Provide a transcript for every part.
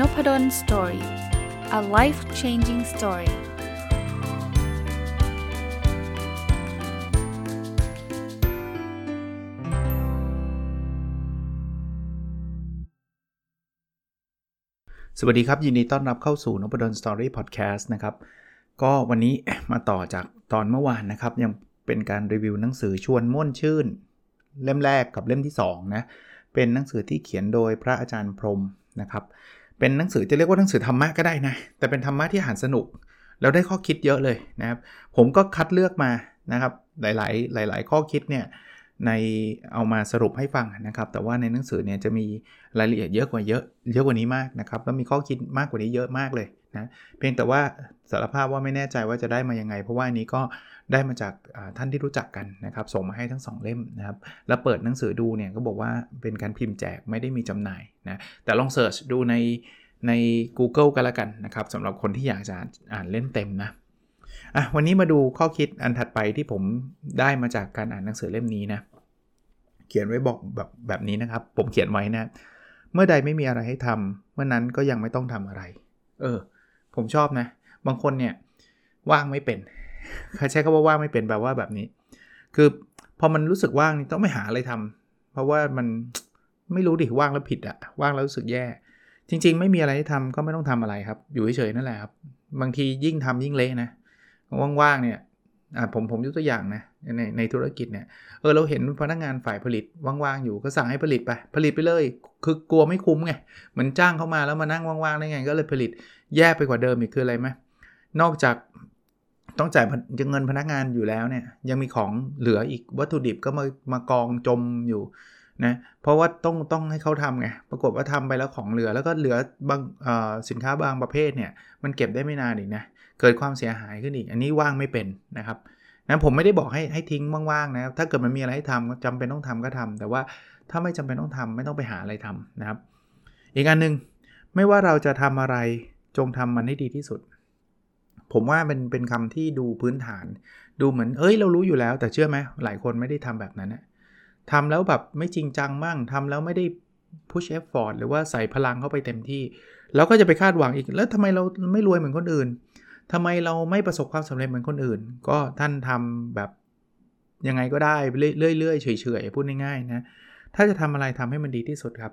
Nopadol's Story a life changing story สวัสดีครับ ยินดีต้อนรับเข้าสู่น p ด d o สตอรี่พอดแคสต์นะครับ ก็วันนี้มาต่อจากตอนเมื่อวานนะครับ ยังเป็นการรีวิวหนังสือชวนม่วนชื่น เล่มแรกกับเล่มที่2นะ เป็นหนังสือที่เขียนโดยพระอาจารย์พรมนะครับ เป็นหนังสือจะเรียกว่าหนังสือธรรมะก็ได้นะ แต่เป็นธรรมะที่อ่านสนุก แล้วได้ข้อคิดเยอะเลยนะครับ ผมก็คัดเลือกมานะครับ หลาย ๆ หลาย ๆ ข้อคิดเนี่ย ในเอามาสรุปให้ฟังนะครับ แต่ว่าในหนังสือเนี่ยจะมีรายละเอียดเยอะกว่าเยอะเยอะกว่านี้มากนะครับแล้วมีข้อคิดมากกว่านี้เยอะมากเลยนะเพียงแต่ว่าสารภาพว่าไม่แน่ใจว่าจะได้มายังไง เพราะว่าอันนี้ก็ได้มาจากท่านที่รู้จักกันนะครับส่งมาให้ทั้ง 2 เล่มนะครับแล้วเปิดหนังสือดูเนี่ยก็บอกว่าเป็นการพิมพ์แจกไม่ได้มีจำหน่ายนะแต่ลองเสิร์ชดูในใน Google กันละกันนะครับสำหรับคนที่อยากจะอ่านเล่มเต็มนะ อะวันนี้มาดูข้อคิดอันถัดไปที่ผมได้มาจากการอ่านหนังสือเล่มนี้นะเขียนไว้บอกแบบแบบนี้นะครับ ผมเขียนไว้นะ เมื่อใดไม่มีอะไรให้ทำเมื่อนั้นก็ยังไม่ต้องทำอะไร เออ ผมชอบนะ บางคนเนี่ยว่างไม่เป็นใช้คำว่าว่างไม่เป็นแบบว่าแบบนี้ คือพอมันรู้สึกว่างนี่ต้องไม่หาอะไรทำเพราะว่ามันไม่รู้ดิว่างแล้วผิดอะว่างแล้วรู้สึกแย่ จริง ๆ ไม่มีอะไรให้ทำก็ไม่ต้องทำอะไรครับ อยู่เฉยๆนั่นแหละครับ บางทียิ่งทำยิ่งเละนะ ว่างๆเนี่ยอ่าผมผมยกตัวอย่างนะในในธุรกิจเนี่ยเออเราเห็นพนักงานฝ่ายผลิตว่างๆอยู่ก็สั่งให้ผลิตไป ผลิตไปเลย คือกลัวไม่คุ้มไงเหมือนจ้างเข้ามาแล้วมานั่งว่างๆได้ไง ก็เลยผลิตแย่ไปกว่าเดิมอีกคืออะไรไหมนอกจากต้องจ่ายเงินพนักงานอยู่แล้วเนี่ยยังมีของเหลืออีกวัตถุดิบก็มามากองจมอยู่นะเพราะว่าต้องต้องให้เขาทำไงปรากฏว่าทำไปแล้วของเหลือแล้วก็เหลือบางสินค้าบางประเภทเนี่ยมันเก็บได้ไม่นานอีกนะ เกิดความเสียหายขึ้นอีก อันนี้ว่างไม่เป็นนะครับนะผมไม่ได้บอกให้ให้ทิ้งว่างๆนะครับ ถ้าเกิดมันมีอะไรให้ทำจำเป็นต้องทำก็ทำแต่ว่าถ้าไม่จำเป็นต้องทำไม่ต้องไปหาอะไรทำนะครับ อีกอันหนึ่งไม่ว่าเราจะทำอะไรจงทำมันให้ดีที่สุด ผมว่าเป็นเป็นคำที่ดูพื้นฐาน ดูเหมือนเอ้ยเรารู้อยู่แล้ว แต่เชื่อไหมหลายคนไม่ได้ทำแบบนั้นนะทำแล้วแบบไม่จริงจังมั่งทำแล้วไม่ได้ push effort หรือว่าใส่พลังเข้าไปเต็มที่ แล้วก็จะไปคาดหวังอีก แล้วทำไมเราไม่รวยเหมือนคนอื่น ทำไมเราไม่ประสบความสำเร็จเหมือนคนอื่น ก็ท่านทำแบบยังไงก็ได้เรื่อยๆเฉยๆพูดง่ายๆนะถ้าจะทำอะไรทำให้มันดีที่สุดครับ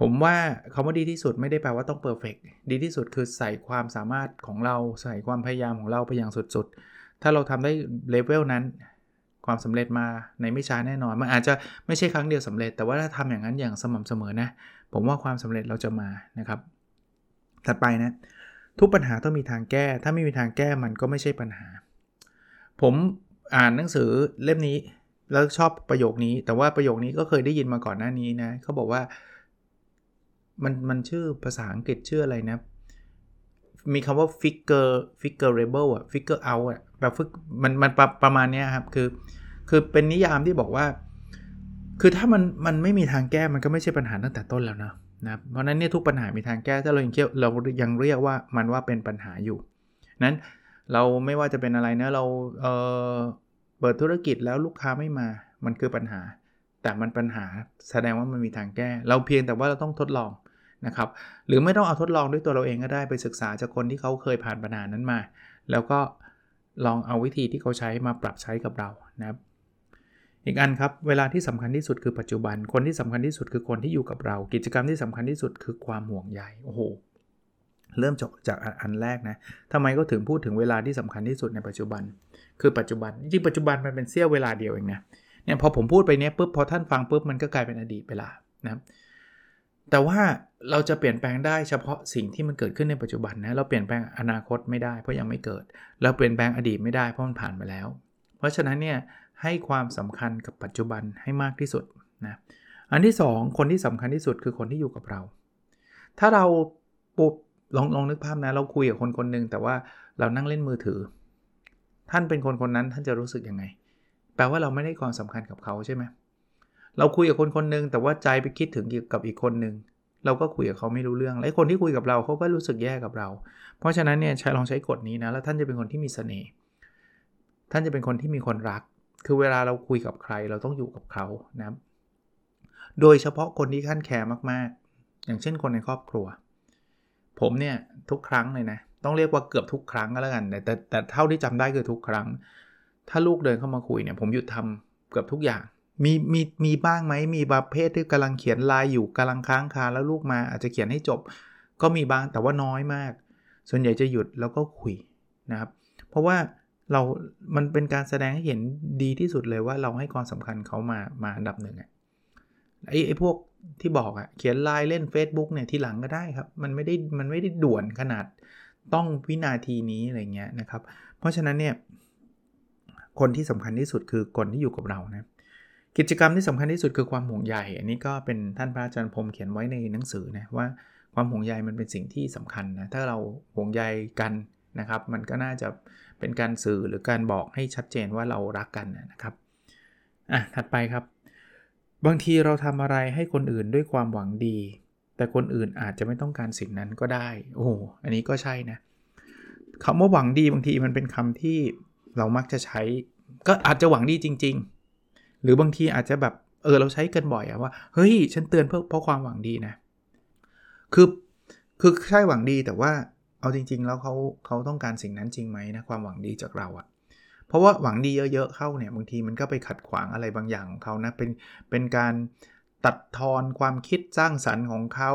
ผมว่าคาว่าดีที่สุดไม่ได้แปลว่าต้องเพอร์เฟกดีที่สุดคือใส่ความสามารถของเราใส่ความพยายามของเราไปอย่างสุดๆ ถ้าเราทำได้เลเวลนั้นความสำเร็จมาในไม่ช้าแน่นอน มันอาจจะไม่ใช่ครั้งเดียวสำเร็จ แต่ว่าถ้าทำอย่างนั้นอย่างสม่ำเสมอนะ ผมว่าความสำเร็จเราจะมานะครับ ถัดไปนะ ทุกปัญหาต้องมีทางแก้ ถ้าไม่มีทางแก้มันก็ไม่ใช่ปัญหา ผมอ่านหนังสือเล่มนี้แล้วชอบประโยคนี้ แต่ว่าประโยคนี้ก็เคยได้ยินมาก่อนหน้านี้นะเขาบอกว่ามันมันชื่อภาษาอังกฤษชื่ออะไรนะ มีคำว่า figure figurable อะ figure out อะแบบมันมันประประมาณนี้ครับ คือ คือเป็นนิยามที่บอกว่า คือถ้ามันมันไม่มีทางแก้มันก็ไม่ใช่ปัญหาตั้งแต่ต้นแล้วนะ นะเพราะนั้นเนี่ยทุกปัญหามีทางแก้ถ้าเรายังเคี่ยวเรายังเรียกว่ามันว่าเป็นปัญหาอยู่ นั้นเราไม่ว่าจะเป็นอะไรนะเราเเปิดธุรกิจแล้วลูกค้าไม่มา มันคือปัญหา แต่มันปัญหาแสดงว่ามันมีทางแก้ เราเพียงแต่ว่าเราต้องทดลองนะครับ หรือไม่ต้องเอาทดลองด้วยตัวเราเองก็ได้ไปศึกษาจากคนที่เขาเคยผ่านปัญหานั้นมา แล้วก็ลองเอาวิธีที่เขาใช้มาปรับใช้กับเรานะครับ อีกอันครับ เวลาที่สำคัญที่สุดคือปัจจุบัน คนที่สำคัญที่สุดคือคนที่อยู่กับเรา กิจกรรมที่สำคัญที่สุดคือความห่วงใย โอ้โห เริ่มจบจากอันแรกนะทำไมก็ถึงพูดถึงเวลาที่สำคัญที่สุดในปัจจุบัน คือปัจจุบัน จริงปัจจุบันมันเป็นเสี้ยวเวลาเดียวเองนะ เนี่ยพอผมพูดไปเนี้ยปุ๊บพอท่านฟังปุ๊บมันก็กลายเป็นอดีตเวลานะแต่ว่าเราจะเปลี่ยนแปลงได้เฉพาะสิ่งที่มันเกิดขึ้นในปัจจุบันนะ เราเปลี่ยนแปลงอนาคตไม่ได้เพราะยังไม่เกิด เราเปลี่ยนแปลงอดีตไม่ได้เพราะมันผ่านไปแล้ว เพราะฉะนั้นเนี่ย ให้ความสำคัญกับปัจจุบันให้มากที่สุดนะอันที่ 2 คนที่สำคัญที่สุดคือคนที่อยู่กับเรา ถ้าเราปุ๊บลองลองนึกภาพนะ เราคุยกับคนคนหนึ่งแต่ว่าเรานั่งเล่นมือถือ ท่านเป็นคนคนนั้นท่านจะรู้สึกยังไง แปลว่าเราไม่ได้ความสำคัญกับเขาใช่ไหมเราคุยกับคนคนหนึ่งแต่ว่าใจไปคิดถึงกับอีกคนหนึ่งเราก็คุยกับเขาไม่รู้เรื่อง และคนที่คุยกับเราเขาก็รู้สึกแย่กับเรา เพราะฉะนั้นเนี่ยใช้ลองใช้กฎนี้นะ แล้วท่านจะเป็นคนที่มีเสน่ห์ ท่านจะเป็นคนที่มีคนรัก คือเวลาเราคุยกับใครเราต้องอยู่กับเขานะครับ โดยเฉพาะคนที่ขั้นแคร์มากๆ อย่างเช่นคนในครอบครัว ผมเนี่ยทุกครั้งเลยนะ ต้องเรียกว่าเกือบทุกครั้งก็แล้วกันแต่แต่แต่เท่าที่จำได้คือทุกครั้ง ถ้าลูกเดินเข้ามาคุยเนี่ย ผมหยุดทำเกือบทุกอย่าง มีมีมีบ้างไหมมีประเภทที่กำลังเขียนลายอยู่กำลังค้างคาแล้วลูกมาอาจจะเขียนให้จบ ก็มีบ้างแต่ว่าน้อยมาก ส่วนใหญ่จะหยุดแล้วก็คุยนะครับ เพราะว่า เรา มันเป็นการแสดงให้เห็นดีที่สุดเลยว่าเราให้ความสำคัญเขามา มาอันดับหนึ่งอะไอ้ไอ้พวกที่บอกอะเขียนไลน์เล่น Facebook เนี่ยทีหลังก็ได้ครับ มันไม่ได้ มันไม่ได้ด่วนขนาดต้องวินาทีนี้อะไรเงี้ยนะครับ เพราะฉะนั้นเนี่ยคนที่สำคัญที่สุดคือคนที่อยู่กับเรานะ กิจกรรมที่สำคัญที่สุดคือความห่วงใย อันนี้ก็เป็นท่านพระอาจารย์พรมเขียนไว้ในหนังสือนะว่าความห่วงใยมันเป็นสิ่งที่สำคัญนะ ถ้าเราห่วงใยกันนะครับ มันก็น่าจะ เป็นการสื่อหรือการบอกให้ชัดเจนว่าเรารักกันนะครับอะถัดไปครับ บางทีเราทำอะไรให้คนอื่นด้วยความหวังดี แต่คนอื่นอาจจะไม่ต้องการสิ่งนั้นก็ได้ โอ้อันนี้ก็ใช่นะคำว่าหวังดีบางทีมันเป็นคำที่เรามักจะใช้ ก็อาจจะหวังดีจริง ๆ หรือบางทีอาจจะแบบเออเราใช้กันบ่อยอะว่าเฮ้ยฉันเตือนเพราะเพราะความหวังดีนะ คือคือใช่หวังดีแต่ว่า เอาจริง ๆ แล้วเขาเขาต้องการสิ่งนั้นจริงไหมนะความหวังดีจากเราอะเพราะว่าหวังดีเยอะ ๆ เข้าเนี่ยบางทีมันก็ไปขัดขวางอะไรบางอย่างของเขานะเป็นเป็นการตัดทอนความคิดสร้างสรรค์ของเขา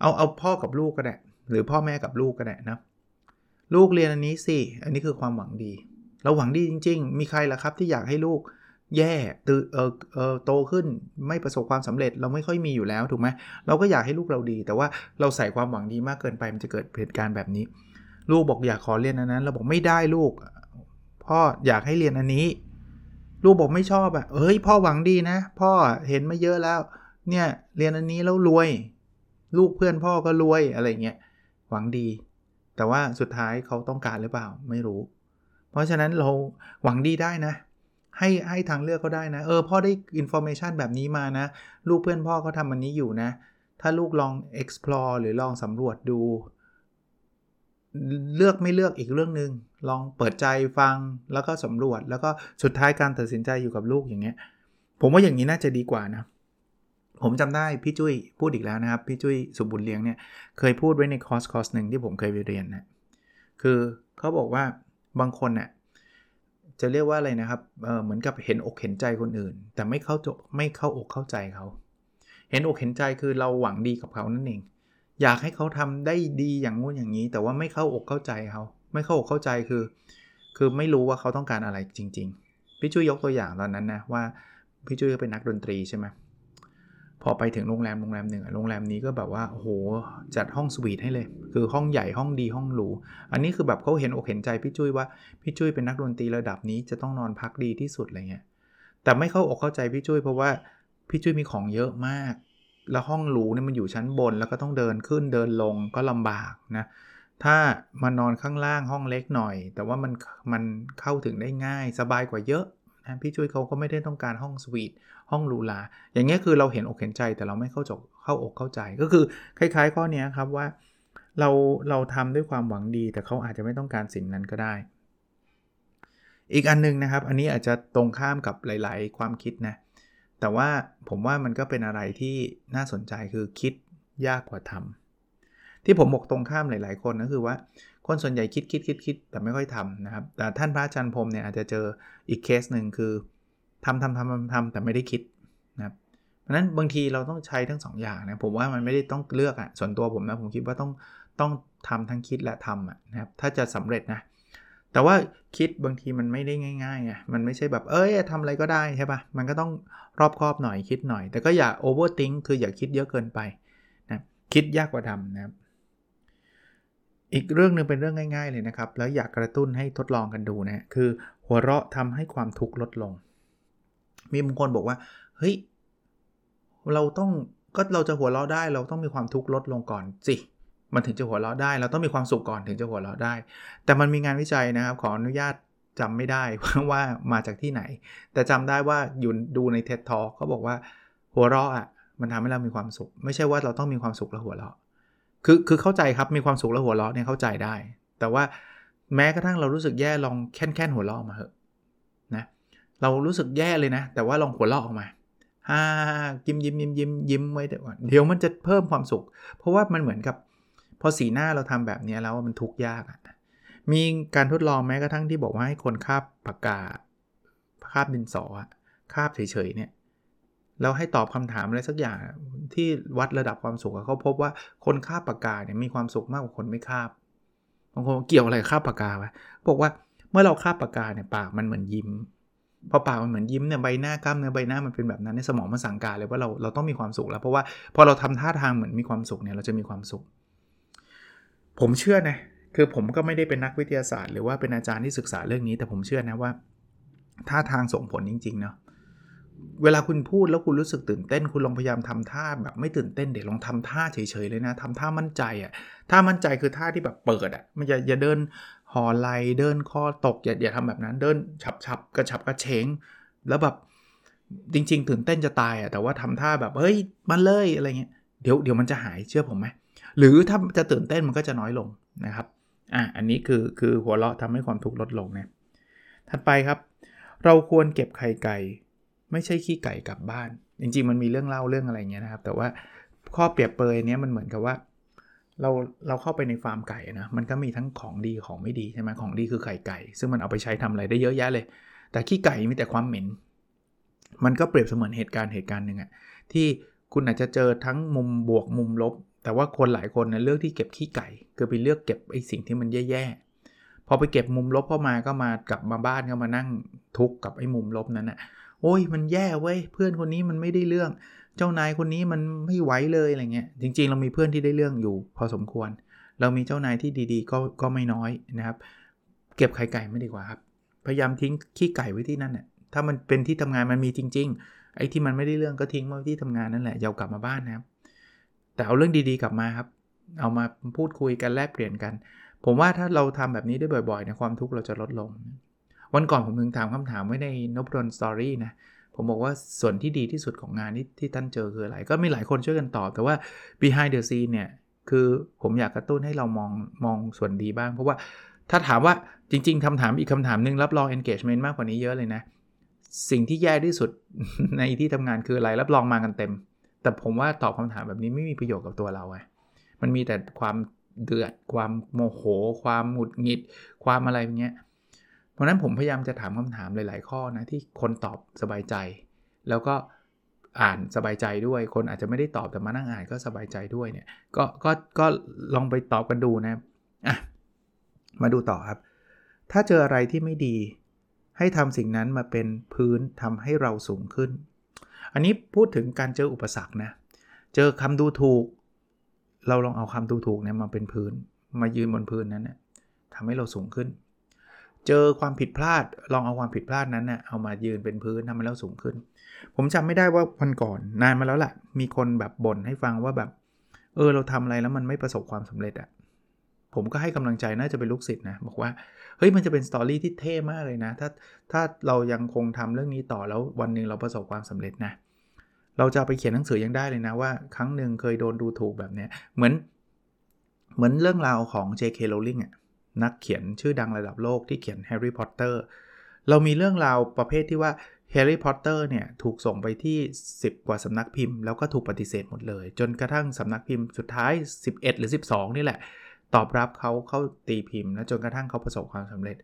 เอาเอาพ่อกับลูกก็ได้หรือพ่อแม่กับลูกก็ได้นะลูกเรียนอันนี้สิอันนี้คือความหวังดี เราหวังดีจริง ๆ มีใครล่ะครับที่อยากให้ลูก แย่ตื่เออเออโตขึ้นไม่ประสบความสำเร็จเราไม่ค่อยมีอยู่แล้วถูกไหมเราก็อยากให้ลูกเราดี แต่ว่าเราใส่ความหวังดีมากเกินไปมันจะเกิดเหตุการณ์แบบนี้ ลูกบอกอยากขอเรียนอันนั้น เราบอกไม่ได้ลูก พ่ออยากให้เรียนอันนี้ ลูกบอกไม่ชอบอะ่ะเฮ้ยพ่อหวังดีนะ พ่อเห็นมาเยอะแล้ว เนี่ยเรียนอันนี้แล้วรวย ลูกเพื่อนพ่อก็รวยอะไรเงี้ยหวังดี แต่ว่าสุดท้ายเขาต้องการหรือเปล่าไม่รู้ เพราะฉะนั้นเราหวังดีได้นะ ให้ให้ทางเลือกเขาได้นะ เออพ่อได้ information แบบนี้มานะ ลูกเพื่อนพ่อเขาทำอันนี้อยู่นะ ถ้าลูกลอง explore หรือลองสำรวจดู เลือกไม่เลือกอีกเรื่องหนึ่งลองเปิดใจฟังแล้วก็สำรวจ แล้วก็สุดท้ายการตัดสินใจอยู่กับลูกอย่างเงี้ย ผมว่าอย่างนี้น่าจะดีกว่านะ ผมจำได้พี่จุ้ยพูดอีกแล้วนะครับ พี่จุ้ยศุบุญเลี้ยงเนี่ยเคยพูดไว้ในคอร์สคอร์สหนึ่งที่ผมเคยไปเรียนนะคือเขาบอกว่าบางคนเนี่ย จะเรียกว่าอะไรนะครับเหมือนกับเห็นอกเห็นใจคนอื่น แต่ไม่เข้าไม่เข้าอกเข้าใจเขา เห็นอกเห็นใจคือเราหวังดีกับเขานั่นเอง อยากให้เขาทำได้ดีอย่างงู้นอย่างนี้ แต่ว่าไม่เข้าอกเข้าใจเขา ไม่เข้าอกเข้าใจคือ คือไม่รู้ว่าเขาต้องการอะไรจริง ๆ พี่จุ้ยยกตัวอย่างตอนนั้นนะว่าพี่จุ้ยเป็นนักดนตรีใช่ไหม พอไปถึงโรงแรมโรงแรมหนึ่งโรงแรมนี้ก็แบบว่าโอ้โหจัดห้องสวีทให้เลย คือห้องใหญ่ห้องดีห้องหรูอันนี้คือแบบเขาเห็นอกเห็นใจพี่จุ้ยว่าพี่จุ้ยเป็นนักดนตรีระดับนี้จะต้องนอนพักดีที่สุดอะไรเงี้ยแต่ไม่เข้าอกเข้าใจพี่จุ้ยเพราะว่าพี่จุ้ยมีของเยอะมาก แล้วห้องหรูเนี่ยมันอยู่ชั้นบน แล้วก็ต้องเดินขึ้นเดินลงก็ลำบากนะถ้ามานอนข้างล่างห้องเล็กหน่อย แต่ว่ามันมันเข้าถึงได้ง่ายสบายกว่าเยอะนะพี่จุ้ยเขาก็ไม่ได้ต้องการห้องสวีท ห้องหรูหราอย่างเงี้ยคือเราเห็นอกเห็นใจแต่เราไม่เข้าจบเข้าอกเข้าใจก็คือคล้ายๆข้อนี้ครับว่าเราเราทำด้วยความหวังดี แต่เขาอาจจะไม่ต้องการสิ่งนั้นก็ได้ อีกอันนึงนะครับ อันนี้อาจจะตรงข้ามกับหลาย ๆ ความคิดนะแต่ว่าผมว่ามันก็เป็นอะไรที่น่าสนใจคือคิดยากกว่าทำที่ผมบอกตรงข้ามหลาย ๆ คนก็คือว่าคนส่วนใหญ่คิดคิดคิดคิดแต่ไม่ค่อยทำนะครับ แต่ท่านพระอาจารย์พรมเนี่ยอาจจะเจออีกเคสหนึ่งคือ ทำทำทำทำทำแต่ไม่ได้คิดนะครับเพราะนั้นบางทีเราต้องใช้ทั้ง2ออย่างนะผมว่ามันไม่ได้ต้องเลือกอะ่ะส่วนตัวผมนะผมคิดว่าต้องต้องทำทั้งคิดและทำอะนะครับถ้าจะสำเร็จนะแต่ว่าคิดบางทีมันไม่ได้ง่ายๆไงมันไม่ใช่แบบเอ้ยทำอะไรก็ได้ใช่ปะ่ะมันก็ต้องรอบครอบหน่อยคิดหน่อย แต่ก็อย่าโอเวอร์ทิงคืออย่าคิดเยอะเกินไปนะคิดยากกว่าทำนะครับอีกเรื่องหนึ่งเป็นเรื่องง่าย ๆ เลยนะครับ แล้วอยากกระตุ้นให้ทดลองกันดูนะคือหัวเราะทำให้ความทุกข์ลดลง มีบางคนบอกว่า เฮ้ย เราต้องก็เราจะหัวเราะได้ เราต้องมีความทุกข์ลดลงก่อนสิมันถึงจะหัวเราะได้ เราต้องมีความสุขก่อนถึงจะหัวเราะได้ แต่มันมีงานวิจัยนะครับ ขออนุญาตจำไม่ได้ว่ามาจากที่ไหน แต่จำได้ว่าอยู่ดูในเท็ตทอเขาบอกว่า หัวเราะอะมันทำให้เรามีความสุข ไม่ใช่ว่าเราต้องมีความสุขแล้วหัวเราะคือคือเข้าใจครับมีความสุขแล้วหัวเราะเนี่ยเข้าใจได้ แต่ว่าแม้กระทั่งเรารู้สึกแย่ลองแค่นแค่นหัวเราะมาเถอะ เรารู้สึกแย่เลยนะ แต่ว่าลองหัวเราะออกมาฮ่ายิ้มยิ้มยิ้มยิ้มยิ้มไว้เดี๋ยวก่อนเดี๋ยวมันจะเพิ่มความสุข เพราะว่ามันเหมือนกับ พอสีหน้าเราทำแบบนี้แล้วมันทุกข์ยากอะมีการทดลองแม้กระทั่งที่บอกว่าให้คนคาบปากกาคาบดินสอคาบเฉยๆเนี่ยแล้วให้ตอบคำถามอะไรสักอย่างที่วัดระดับความสุขเขาพบว่าคนคาบปากกาเนี่ยมีความสุขมากกว่าคนไม่คาบบางคนเกี่ยวอะไรคาบปากกาวะบอกว่าเมื่อเราคาบปากกาเนี่ยปากมันเหมือนยิ้ม พอปากมันเหมือนยิ้มเนี่ยใบหน้ากล้ามเนื้อใบหน้ามันเป็นแบบนั้นในสมองมันสั่งการเลยว่าเราเราต้องมีความสุขแล้ว เพราะว่าพอเราทำท่าทางเหมือนมีความสุขเนี่ยเราจะมีความสุข ผมเชื่อนะคือผมก็ไม่ได้เป็นนักวิทยาศาสตร์หรือว่าเป็นอาจารย์ที่ศึกษาเรื่องนี้ แต่ผมเชื่อนะว่าท่าทางส่งผลจริงๆเนาะเวลาคุณพูดแล้วคุณรู้สึกตื่นเต้น คุณลองพยายามทำท่าแบบไม่ตื่นเต้นเดี๋ยวลองทำท่าเฉยๆเลยนะทำท่ามั่นใจอะ่ะท่ามั่นใจคือท่าที่แบบเปิดอะ่ะมันอย่าอย่าเดิน ห่อไหลเดินคอตกอย่าอย่าทำแบบนั้น เดินฉับฉับกระฉับกระเฉง แล้วแบบจริง ๆ ตื่นเต้นจะตายอะ่ะแต่ว่าทำท่าแบบเฮ้ยมันเลยอะไรเงี้ยเดี๋ยวเดี๋ยวมันจะหายเชื่อผมไหมหรือถ้าจะตื่นเต้นมันก็จะน้อยลงนะครับอะอันนี้คือคือหัวเราะทำให้ความทุกข์ลดลงนะถัดไปครับ เราควรเก็บไข่ไก่ ไม่ใช่ขี้ไก่กลับบ้าน จริง ๆ มันมีเรื่องเล่าเรื่องอะไรเงี้ยนะครับ แต่ว่าข้อเปรียบเปรยเนี้ยมันเหมือนกับว่า เราเราเข้าไปในฟาร์มไก่นะมันก็มีทั้งของดีของไม่ดีใช่ไหมของดีคือไข่ไก่ ซึ่งมันเอาไปใช้ทำอะไรได้เยอะแยะเลย แต่ขี้ไก่มีแต่ความเหม็น มันก็เปรียบเสมือนเหตุการณ์เหตุการณ์หนึ่งอะที่คุณอาจจะเจอทั้งมุมบวกมุมลบ แต่ว่าคนหลายคนนะเลือกที่เก็บขี้ไก่ คือไปเลือกเก็บไอ้สิ่งที่มันแย่ๆพอไปเก็บมุมลบเข้ามาก็มากลับมาบ้านก็มานั่งทุกข์กับไอ้มุมลบนั้นอะโอ้ยมันแย่เว้ยเพื่อนคนนี้มันไม่ได้เรื่อง เจ้านายคนนี้มันไม่ไหวเลยอะไรเงี้ยจริง ๆ เรามีเพื่อนที่ได้เรื่องอยู่ พอสมควร เรามีเจ้านายที่ดีๆ ก็ก็ไม่น้อยนะครับ เก็บไข่ไก่ไม่ดีกว่าครับ พยายามทิ้งขี้ไก่ไว้ที่นั่นน่ะถ้ามันเป็นที่ทำงานมันมีจริง ๆ ไอ้ที่มันไม่ได้เรื่องก็ทิ้งไว้ที่ทำงานนั่นแหละอย่ากลับมาบ้านนะครับ แต่เอาเรื่องดีๆกลับมาครับ เอามาพูดคุยกันแลกเปลี่ยนกัน ผมว่าถ้าเราทำแบบนี้ได้บ่อยๆในความทุกข์เราจะลดลง วันก่อนผมมึงถามคำถามไว้ในนบดนสตอรี่นะ ผมบอกว่าส่วนที่ดีที่สุดของงานที่ที่ท่านเจอคืออะไร ก็มีหลายคนช่วยกันตอบ แต่ว่า behind the scene เนี่ย คือผมอยากกระตุ้นให้เรามองมองส่วนดีบ้าง เพราะว่าถ้าถามว่าจริง ๆคำถามอีกคำถามนึงรับรอง engagement มากกว่านี้เยอะเลยนะ สิ่งที่แย่ที่สุดในที่ทำงานคืออะไรรับรองมากันเต็ม แต่ผมว่าตอบคำถามแบบนี้ไม่มีประโยชน์กับตัวเราไงมันมีแต่ความเดือดความโมโห ความหงุดหงิด ความอะไรอย่างเงี้ย เพราะนั้นผมพยายามจะถามคำถามหลาย ๆ ข้อนะที่คนตอบสบายใจ แล้วก็อ่านสบายใจด้วย คนอาจจะไม่ได้ตอบแต่มานั่งอ่านก็สบายใจด้วยเนี่ยก็ก็ก็ลองไปตอบกันดูนะอะมาดูต่อครับ ถ้าเจออะไรที่ไม่ดี ให้ทำสิ่งนั้นมาเป็นพื้นทำให้เราสูงขึ้น อันนี้พูดถึงการเจออุปสรรคนะเจอคำดูถูก เราลองเอาคำดูถูกเนี่ยมาเป็นพื้น มายืนบนพื้นนั้นเนี่ยทำให้เราสูงขึ้น เจอความผิดพลาด ลองเอาความผิดพลาดนั้นนะ่ะเอามายืนเป็นพื้นทำให้เราสูงขึ้น ผมจำไม่ได้ว่าวันก่อนนานมาแล้วแหละมีคนแบบบ่นให้ฟังว่าแบบ เออเราทำอะไรแล้วมันไม่ประสบความสำเร็จอะ่ะผมก็ให้กำลังใจน่าจะเป็นลูกศิษย์นะ บอกว่า เฮ้ยมันจะเป็นสตอรี่ที่เท่มากเลยนะ ถ้าถ้าเรายังคงทำเรื่องนี้ต่อแล้ววันหนึ่งเราประสบความสำเร็จนะ เราจะไปเขียนหนังสือยังได้เลยนะว่า ครั้งหนึ่งเคยโดนดูถูกแบบเนี้ยเหมือน เหมือนเรื่องราวของ J.K. Rowling อะ่ะ นักเขียนชื่อดังระดับโลกที่เขียนแฮร์รี่พอตเตอร์เรามีเรื่องราวประเภทที่ว่าแฮร์รี่พอตเตอร์เนี่ยถูกส่งไปที่ 10 กว่าสำนักพิมพ์ แล้วก็ถูกปฏิเสธหมดเลย จนกระทั่งสำนักพิมพ์สุดท้าย 11 หรือ 12 นี่แหละ ตอบรับเขาเข้าตีพิมพ์แล้วจนกระทั่งเขาประสบความสำเร็จ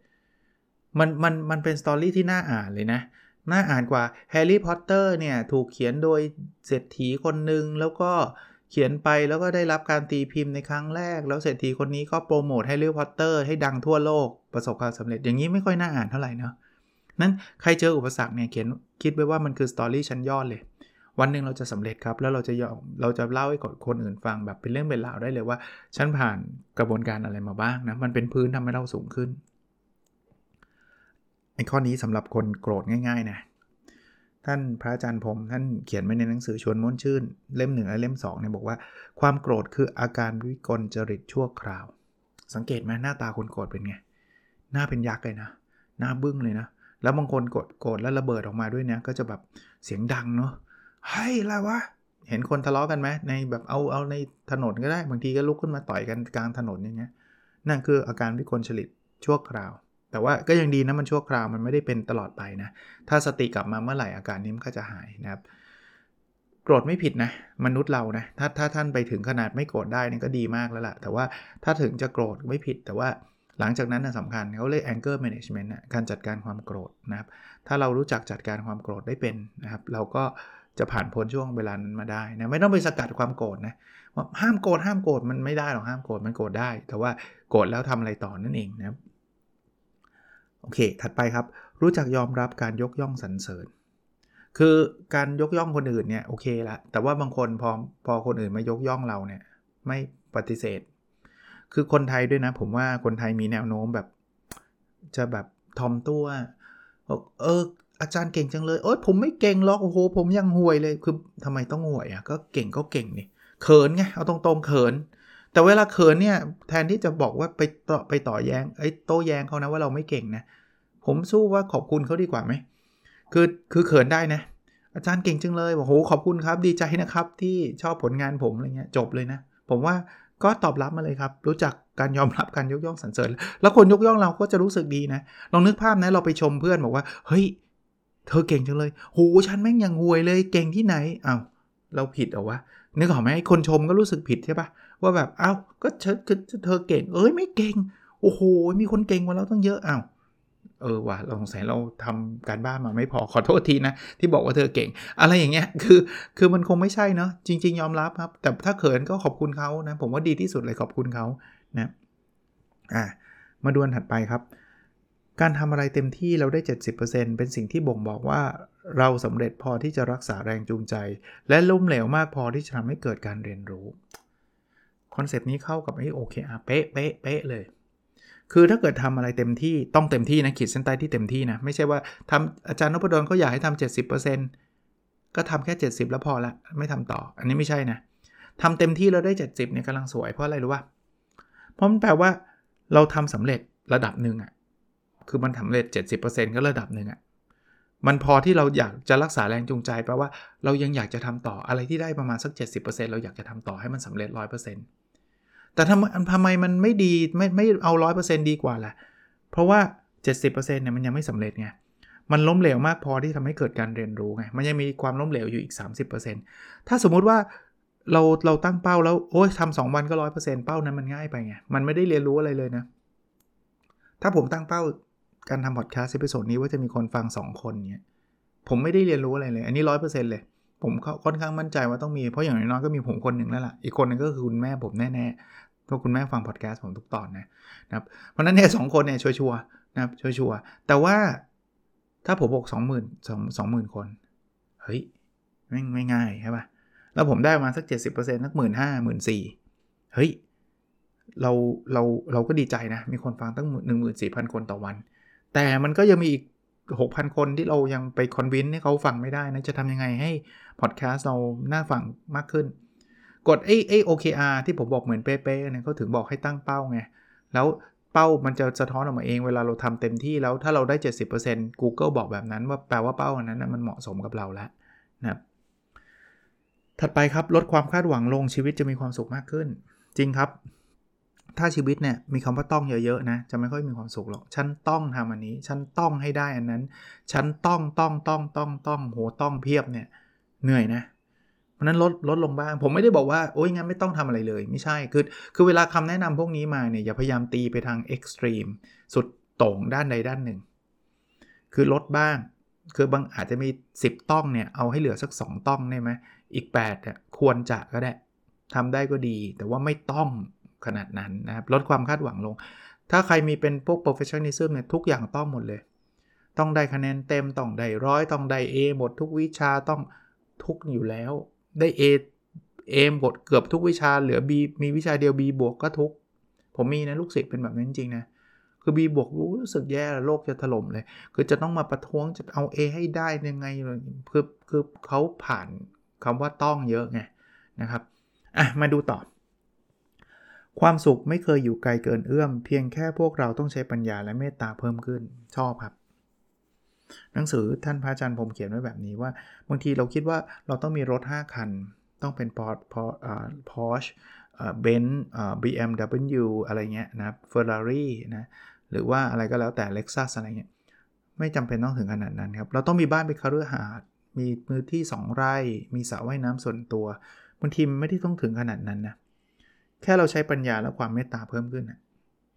มันมันมันเป็น story ที่น่าอ่านเลยนะ น่าอ่านกว่าแฮร์รี่พอตเตอร์เนี่ยถูกเขียนโดยเศรษฐีคนหนึ่งแล้วก็เขียนไปแล้วก็ได้รับการตีพิมพ์ในครั้งแรก แล้วเศรษฐีคนนี้ก็โปรโมทให้เรื่องพอตเตอร์ให้ดังทั่วโลกประสบความสำเร็จอย่างนี้ไม่ค่อยน่าอ่านเท่าไหร่เนาะนั้นใครเจออุปสรรคเนี่ยเขียนคิดไว้ว่ามันคือสตอรี่ชั้นยอดเลย วันหนึ่งเราจะสำเร็จครับ แล้วเราจะยอมเราจะเล่าให้คนอื่นฟังแบบเป็นเรื่องเป็นราวได้เลยว่า ฉันผ่านกระบวนการอะไรมาบ้างนะมันเป็นพื้นทำให้เราสูงขึ้นไอ้ข้อนี้สำหรับคนโกรธง่าย ๆ นะ ท่านพระอาจารย์พรมท่านเขียนไว้ในหนังสือชวนม้วนชื่น เล่มหนึ่งและเล่ม2เนี่ยบอกว่าความโกรธคืออาการวิกลจริตชั่วคราว สังเกตไหมหน้าตาคนโกรธเป็นไง หน้าเป็นยักษ์เลยนะ หน้าบึ้งเลยนะ แล้วบางคนโกรธโกรธแล้วระเบิดออกมาด้วยเนี่ยก็จะแบบเสียงดังเนาะเฮ้ยอะไรวะเห็นคนทะเลาะกันไหมในแบบเอาเอาในถนนก็ได้บางทีก็ลุกขึ้นมาต่อยกันกลางถนนอย่างเงี้ยนั่นคืออาการวิกลจริตชั่วคราว แต่ว่าก็ยังดีนะมันชั่วคราวมันไม่ได้เป็นตลอดไปนะ ถ้าสติกลับมาเมื่อไหร่อาการนี้มันก็จะหายนะครับโกรธไม่ผิดนะมนุษย์เรานะถ้าถ้าท่านไปถึงขนาดไม่โกรธได้นี่ก็ดีมากแล้วล่ะ แต่ว่าถ้าถึงจะโกรธไม่ผิด แต่ว่าหลังจากนั้นนะสำคัญเขาเรียก anger management นะการจัดการความโกรธนะครับ ถ้าเรารู้จักจัดการความโกรธได้เป็นนะครับ เราก็จะผ่านพ้นช่วงเวลานั้นมาได้นะไม่ต้องไปสกัดความโกรธนะว่าห้ามโกรธห้ามโกรธมันไม่ได้หรอกห้ามโกรธมันโกรธได้ แต่ว่าโกรธแล้วทำอะไรต่อนั่นเองนะครับ โอเค ถัดไปครับ รู้จักยอมรับการยกย่องสรรเสริญ คือการยกย่องคนอื่นเนี่ยโอเคละแต่ว่าบางคนพอพอคนอื่นมายกย่องเราเนี่ยไม่ปฏิเสธ คือคนไทยด้วยนะ ผมว่าคนไทยมีแนวโน้มแบบ จะแบบทอมตัวเอออาจารย์เก่งจังเลย โอ๊ยผมไม่เก่งหรอก โอ้โห ผมยังห่วยเลย คือทำไมต้องห่วยอะ ก็เก่งก็เก่งนี่ เขินไง เอาตรงๆ เขิน แต่เวลาเขินเนี่ยแทนที่จะบอกว่าไปต่อไปต่อแยง้งไอ้โต้แย้งเขานะว่าเราไม่เก่งนะผมสู้ว่าขอบคุณเขาดีกว่าไหมคือคือเขินได้นะ อาจารย์เก่งจังเลยบอกโหขอบคุณครับ ดีใจนะครับที่ชอบผลงานผมอะไรเงี้ยจบเลยนะ ผมว่าก็ตอบรับมาเลยครับ รู้จักการยอมรับการยกย่องสรรเสริญ แล้วคนยกย่องเราก็จะรู้สึกดีนะ ลองนึกภาพนะเราไปชมเพื่อนบอกว่า เฮ้ย เธอเก่งจังเลยโหฉันแม่งยังห่วยเลย เก่งที่ไหนอ้าวเราผิดเหรอวะนึกออกไหมคนชมก็รู้สึกผิดใช่ปะ ว่าแบบเอ้าก็เธอเธอเก่ง เอ้ยไม่เก่ง โอ้โห มีคนเก่งกว่าเราต้องเยอะเอ้าเออว่ะเราสงสัยเราทำการบ้านมาไม่พอขอโทษทีนะ ที่บอกว่าเธอเก่ง อะไรอย่างเงี้ยคือคือมันคงไม่ใช่เนาะจริง ๆ ยอมรับครับ แต่ถ้าเขินก็ขอบคุณเขานะผมว่าดีที่สุดเลยขอบคุณเขานะอ่ามาดูอันถัดไปครับ การทำอะไรเต็มที่เราได้ 70%เป็นสิ่งที่บ่งบอกว่าเราสำเร็จพอที่จะรักษาแรงจูงใจ และล้มเหลวมากพอที่จะทำให้เกิดการเรียนรู้ คอนเซปต์นี้เข้ากับไอ้ OKR เป๊ะเป๊ะเป๊ะเลย คือถ้าเกิดทำอะไรเต็มที่ต้องเต็มที่นะขีดเส้นใต้ที่เต็มที่นะ ไม่ใช่ว่าทำอาจารย์นพดลเขาอยากให้ทำ70%ก็ทำแค่ 70 แล้วพอละไม่ทำต่อ อันนี้ไม่ใช่นะทำเต็มที่แล้วได้ 70เนี่ยกำลังสวยเพราะอะไรรู้ว่าเพราะมันแปลว่าเราทำสำเร็จระดับหนึ่งอะ่ะคือมันสำเร็จ 70%ก็ระดับหนึ่งอะ่ะมันพอที่เราอยากจะรักษาแรงจูงใจแปลว่าเรายังอยากจะทำต่ออะไรที่ได้ประมาณสัก 70%เราอยากจะทำต่อให้มันสำเร็จ 100% แต่ทำทำไมมันไม่ดีไม่ไม่เอาร้อยเปอร์เซ็นต์ดีกว่าล่ะ เพราะว่า 70%เนี่ยมันยังไม่สำเร็จไง มันล้มเหลวมากพอที่ทำให้เกิดการเรียนรู้ไง มันยังมีความล้มเหลวอยู่อีก 30%ถ้าสมมุติว่าเราเราตั้งเป้าแล้วโอ้ยทำสองวันก็ร้อยเปอร์เซ็นต์เป้านั้นมันง่ายไปไง มันไม่ได้เรียนรู้อะไรเลยนะ ถ้าผมตั้งเป้าการทำพอดแคสต์ episode นี้ว่าจะมีคนฟัง 2 คนเนี่ยผมไม่ได้เรียนรู้อะไรเลย อันนี้ร้อยเปอร์เซ็นต์เลย ผมค่อนข้างมั่นใจว่าต้องมี เพราะอย่างน้อยๆก็มีผมคนหนึ่งแล้วล่ะ อีกคนนึงก็คือคุณแม่ผมแน่ๆ พราคุณแม่ฟังพอดแคสต์ผมทุกตอนนะนะครับเพราะนั้นเนี่ยสองคนเนี่ยชัวร์ๆนะครับชัวร์ๆแต่ว่าถ้าผมบอกสองหมื่นสองสองหมื่นคน เฮ้ยไม่ไม่ง่ายใช่ปะแล้วผมได้มาสักเจ็ดสิบเปอร์เซ็นต์สักหมื่นห้าหมื่นสี่เฮ้ยเราเราเราก็ดีใจนะ มีคนฟังตั้งหนึ่งหมื่นสี่พันคนต่อวัน แต่มันก็ยังมีอีก 6,000 คนที่เรายังไปคอนวินให้เขาฟังไม่ได้นะ จะทำยังไงให้พอดแคสต์เราน่าฟังมากขึ้น กดไอ้ไอ้ OKR ที่ผมบอกเหมือนเป๊ะๆเนี่ยเขาถึงบอกให้ตั้งเป้าไง แล้วเป้ามันจะสะท้อนออกมาเองเวลาเราทำเต็มที่แล้วถ้าเราได้ 70% Google บอกแบบนั้นว่าแปลว่าเป้าอันนั้นมันเหมาะสมกับเราแล้วนะครับถัดไปครับลดความคาดหวังลงชีวิตจะมีความสุขมากขึ้น จริงครับ ถ้าชีวิตเนี่ยมีคำว่าต้องเยอะๆนะจะไม่ค่อยมีความสุขหรอกฉันต้องทำอันนี้ ฉันต้องให้ได้อันนั้น ฉันต้องต้องต้องต้องต้องโหต้องเพียบเนี่ยเหนื่อยนะเราะนั้นลดลดลงบ้าง ผมไม่ได้บอกว่าโอ้ยงั้นไม่ต้องทำอะไรเลย ไม่ใช่คือคือเวลาคำแนะนำพวกนี้มาเนี่ยอย่าพยายามตีไปทางเอ็กซ์ตรีมสุดโต่งด้านใดด้านหนึ่ง คือลดบ้าง คือบางอาจจะมี 10 ต้องเนี่ยเอาให้เหลือสัก 2 ต้องได้ไหมอีก8เนี่ยควรจะก็ได้ทำได้ก็ดี แต่ว่าไม่ต้องขนาดนั้นนะครับลดความคาดหวังลง ถ้าใครมีเป็นพวก perfectionism เนี่ยทุกอย่างต้องหมดเลย ต้องได้คะแนนเต็มต้องได้ร้อยต้องได้ A หมดทุกวิชาต้องทุกอยู่แล้ว ได้ A A หมดเกือบทุกวิชาเหลือ B มีวิชาเดียว B บวกก็ทุก ผมมีนะลูกศิษย์เป็นแบบนั้นจริงนะ คือ B บวกรู้สึกแย่โลกจะถล่มเลย คือจะต้องมาประท้วงจะเอา A ให้ได้ยังไงคือคือเขาผ่านคำว่าต้องเยอะไงนะครับอะมาดูต่อ ความสุขไม่เคยอยู่ไกลเกินเอื้อม เพียงแค่พวกเราต้องใช้ปัญญาและเมตตาเพิ่มขึ้นชอบครับ หนังสือท่านพระอาจารย์ผมเขียนไว้แบบนี้ว่า บางทีเราคิดว่าเราต้องมีรถ 5 คัน ต้องเป็นพอร์พอพอร์ชเบนซ์ BMW อะไรเงี้ยนะเฟอร์รารี่นะหรือว่าอะไรก็แล้วแต่ Lexus อะไรเงี้ยไม่จำเป็นต้องถึงขนาดนั้นครับ เราต้องมีบ้านเป็นคาร์เรอร์ฮาร์ดมีมือที่ 2 ไร่ มีสระว่ายน้ำส่วนตัวบางทีไม่ได้ต้องถึงขนาดนั้นนะแค่เราใช้ปัญญาและความเมตตาเพิ่มขึ้นนะ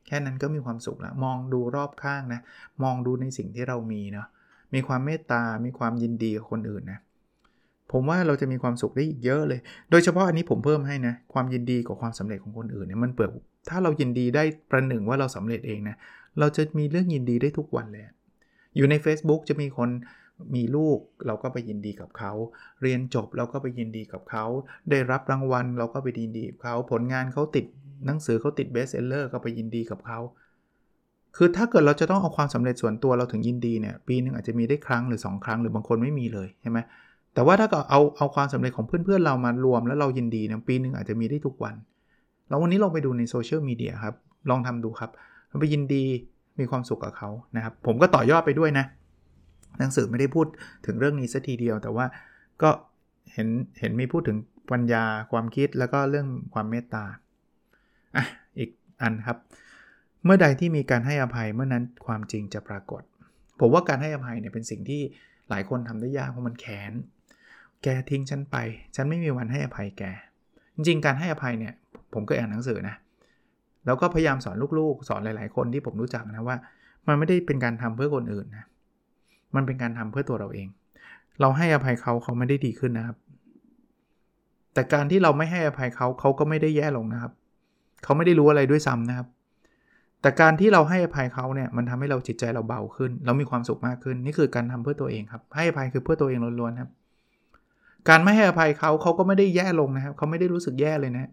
แค่นั้นก็มีความสุขแล้วมองดูรอบข้างนะ มองดูในสิ่งที่เรามีเนาะ มีความเมตตา มีความยินดีกับคนอื่นนะผมว่าเราจะมีความสุขได้อีกเยอะเลย โดยเฉพาะอันนี้ผมเพิ่มให้นะ ความยินดีกับความสำเร็จของคนอื่นเนี่ยมันเปิดถ้าเรายินดีได้ประหนึ่งว่าเราสำเร็จเองนะ เราจะมีเรื่องยินดีได้ทุกวันเลย อยู่ใน Facebook จะมีคนมีลูกเราก็ไปยินดีกับเขา เรียนจบเราก็ไปยินดีกับเขา ได้รับรางวัลเราก็ไปยินดีกับเขา ผลงานเขาติดหนังสือเขาติดเบสเซลเลอร์ก็ไปยินดีกับเขา คือถ้าเกิดเราจะต้องเอาความสำเร็จส่วนตัวเราถึงยินดีเนี่ยปีนึงอาจจะมีได้ครั้งหรือ 2 ครั้งหรือบางคนไม่มีเลยใช่ไหมแต่ว่าถ้าเกิดเอาเอาความสำเร็จของเพื่อนๆเรามารวมแล้วเรายินดีเนี่ยปีนึงอาจจะมีได้ทุกวัน แล้ววันนี้ลองไปดูในโซเชียลมีเดียครับลองทำดูครับเราไปยินดีมีความสุขกับเขานะครับผมก็ต่อยอดไปด้วยนะหนังสือไม่ได้พูดถึงเรื่องนี้สัทีเดียว แต่ว่าก็เห็นเห็นมีพูดถึงปัญญาความคิดแล้วก็เรื่องความเมตตาอะอีกอันครับ เมื่อใดที่มีการให้อภัยเมื่อนั้นความจริงจะปรากฏ ผมว่าการให้อภัยเนี่ยเป็นสิ่งที่หลายคนทำได้ยากเพราะมันแค้นแกทิ้งฉันไป ฉันไม่มีวันให้อภัยแก จริงๆ การให้อภัยเนี่ย ผมก็อ่านหนังสือนะ แล้วก็พยายามสอนลูกๆ สอนหลายๆ คนที่ผมรู้จักนะว่า มันไม่ได้เป็นการทำเพื่อคนอื่นนะ มันเป็นการทำเพื่อตัวเราเอง เราให้อภัยเขาเขาไม่ได้ดีขึ้นนะครับ แต่การที่เราไม่ให้อภัยเขาเขาก็ไม่ได้แย่ลงนะครับ เขาไม่ได้รู้อะไรด้วยซ้ำนะครับ แต่การที่เราให้อภัยเขาเนี่ยมันทำให้เราจิตใจเราเบาขึ้น เรามีความสุขมากขึ้น นี่คือการทำเพื่อตัวเองครับ ให้อภัยคือเพื่อตัวเองล้วนๆครับ การไม่ให้อภัยเขาเขาก็ไม่ได้แย่ลงนะครับ เขาไม่ได้รู้สึกแย่เลยนะ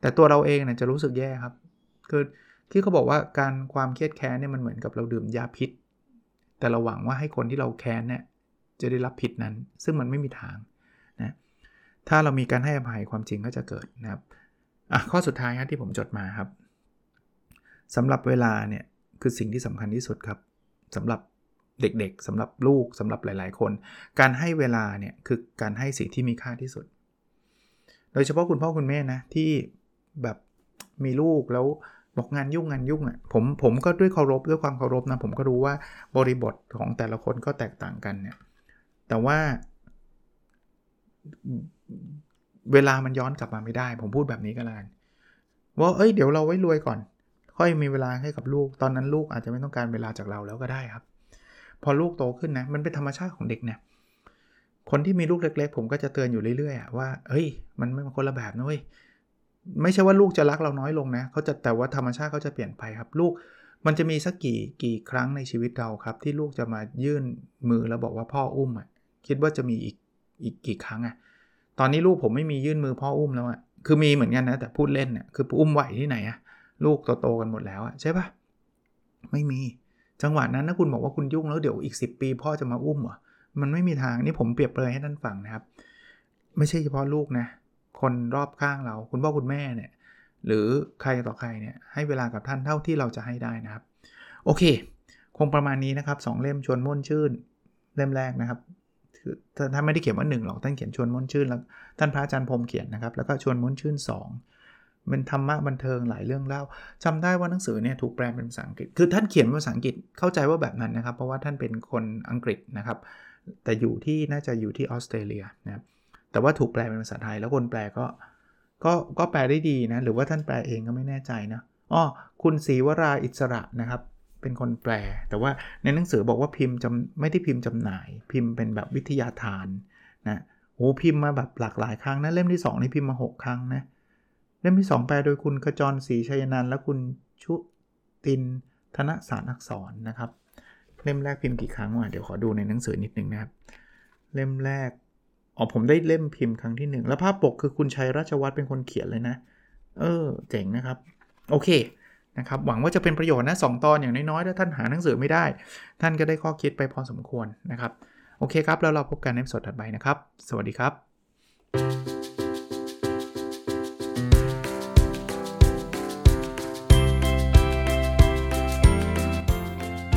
แต่ตัวเราเองเนี่ยจะรู้สึกแย่ครับ คือที่เขาบอกว่าการความเครียดแค้นเนี่ยมันเหมือนกับเราดื่มยาพิษ แต่เราหวังว่าให้คนที่เราแค้นเนี่ยจะได้รับผิดนั้น ซึ่งมันไม่มีทางนะ ถ้าเรามีการให้อภัยความจริงก็จะเกิดนะครับ อะข้อสุดท้ายครับที่ผมจดมาครับ สำหรับเวลาเนี่ยคือสิ่งที่สำคัญที่สุดครับสำหรับเด็กๆสำหรับลูกสำหรับหลายๆ คน การให้เวลาเนี่ยคือการให้สิ่งที่มีค่าที่สุด โดยเฉพาะคุณพ่อคุณแม่นะที่แบบมีลูกแล้วบอกงานยุ่งงานยุ่งอะผมผมก็ด้วยเคารพด้วยความเคารพนะผมก็รู้ว่าบริบทของแต่ละคนก็แตกต่างกันเนี่ยแต่ว่า เวลามันย้อนกลับมาไม่ได้ ผมพูดแบบนี้ก็แล้วกันว่าเอ้ยเดี๋ยวเราไว้รวยก่อน ค่อยมีเวลาให้กับลูก ตอนนั้นลูกอาจจะไม่ต้องการเวลาจากเราแล้วก็ได้ครับ พอลูกโตขึ้นนะ มันเป็นธรรมชาติของเด็กเนี่ย คนที่มีลูกเล็ก ๆ ผมก็จะเตือนอยู่เรื่อยๆว่า เฮ้ย มันไม่คนละแบบนะเว้ย ไม่ใช่ว่าลูกจะรักเราน้อยลงนะเขาจะแต่ว่าธรรมชาติเขาจะเปลี่ยนไปครับ ลูก มันจะมีสักกี่กี่ครั้งในชีวิตเราครับ ที่ลูกจะมายื่นมือแล้วบอกว่าพ่ออุ้มอะ คิดว่าจะมีอีกอีกกี่ครั้งอะ ตอนนี้ลูกผมไม่มียื่นมือพ่ออุ้มแล้วอะ คือมีเหมือนกันนะแต่พูดเล่นเนี่ยคืออุ้มไหวที่ไหนอะ ลูกโตๆกันหมดแล้วอะใช่ปะไม่มีจังหวะนั้นถ้าคุณบอกว่าคุณยุ่งแล้วเดี๋ยวอีก 10 ปี พ่อจะมาอุ้มเหรอมันไม่มีทางนี่ผมเปรียบเลยให้ท่านฟังนะครับ ไม่ใช่เฉพาะลูกนะ คนรอบข้างเรา คุณพ่อคุณแม่เนี่ย หรือใครต่อใครเนี่ยให้เวลากับท่านเท่าที่เราจะให้ได้นะครับ โอเค คงประมาณนี้นะครับ 2 เล่มชวนม่วนชื่น เล่มแรกนะครับท่านไม่ได้เขียนว่า1หรอกท่านเขียนชวนม่วนชื่นแล้วท่านพระอาจารย์พรมเขียนนะครับ แล้วก็ชวนม่วนชื่น 2 เป็นธรรมะบันเทิงหลายเรื่องเล่าจำได้ว่าหนังสือเนี่ยถูกแปลเป็นภาษาอังกฤษ คือท่านเขียนเป็นภาษาอังกฤษเข้าใจว่าแบบนั้นนะครับ เพราะว่าท่านเป็นคนอังกฤษนะครับ แต่อยู่ที่น่าจะอยู่ที่ออสเตรเลียนะครับแต่ว่าถูกแปลเป็นภาษาไทยแล้วคนแปลก็ก็ก็แปลได้ดีนะ หรือว่าท่านแปลเองก็ไม่แน่ใจนะอ๋อคุณศรีวราอิสระนะครับ เป็นคนแปล แต่ว่าในหนังสือบอกว่าพิมพ์จำไม่ได้พิมพ์จำหน่าย พิมพ์เป็นแบบวิทยาทานนะโอ้พิมพ์มาแบบหลากหลายครั้งนะเล่มที่ 2 นี่พิมพ์มา 6 ครั้งนะเเล่มที่ 2 แปลโดยคุณขจรศรีชัยนันและคุณชุตินธนสารอักษรนะครับเล่มแรกพิมพ์กี่ครั้งวะเดี๋ยวขอดูในหนังสือนิดนึงนะครับ เล่มแรกอ๋อผมได้เล่มพิมพ์ครั้งที่ 1 แล้วภาพปกคือคุณชัยราชวัฒน์เป็นคนเขียนเลยนะ เออ เจ๋งนะครับ โอเคนะครับหวังว่าจะเป็นประโยชน์นะสตอนอย่างน้อยๆถ้าท่านหาหนังสือไม่ได้ ท่านก็ได้ข้อคิดไปพอสมควรนะครับ โอเคครับ แล้วเราพบกันในสดถัดไปนะครับ สวัสดีครับ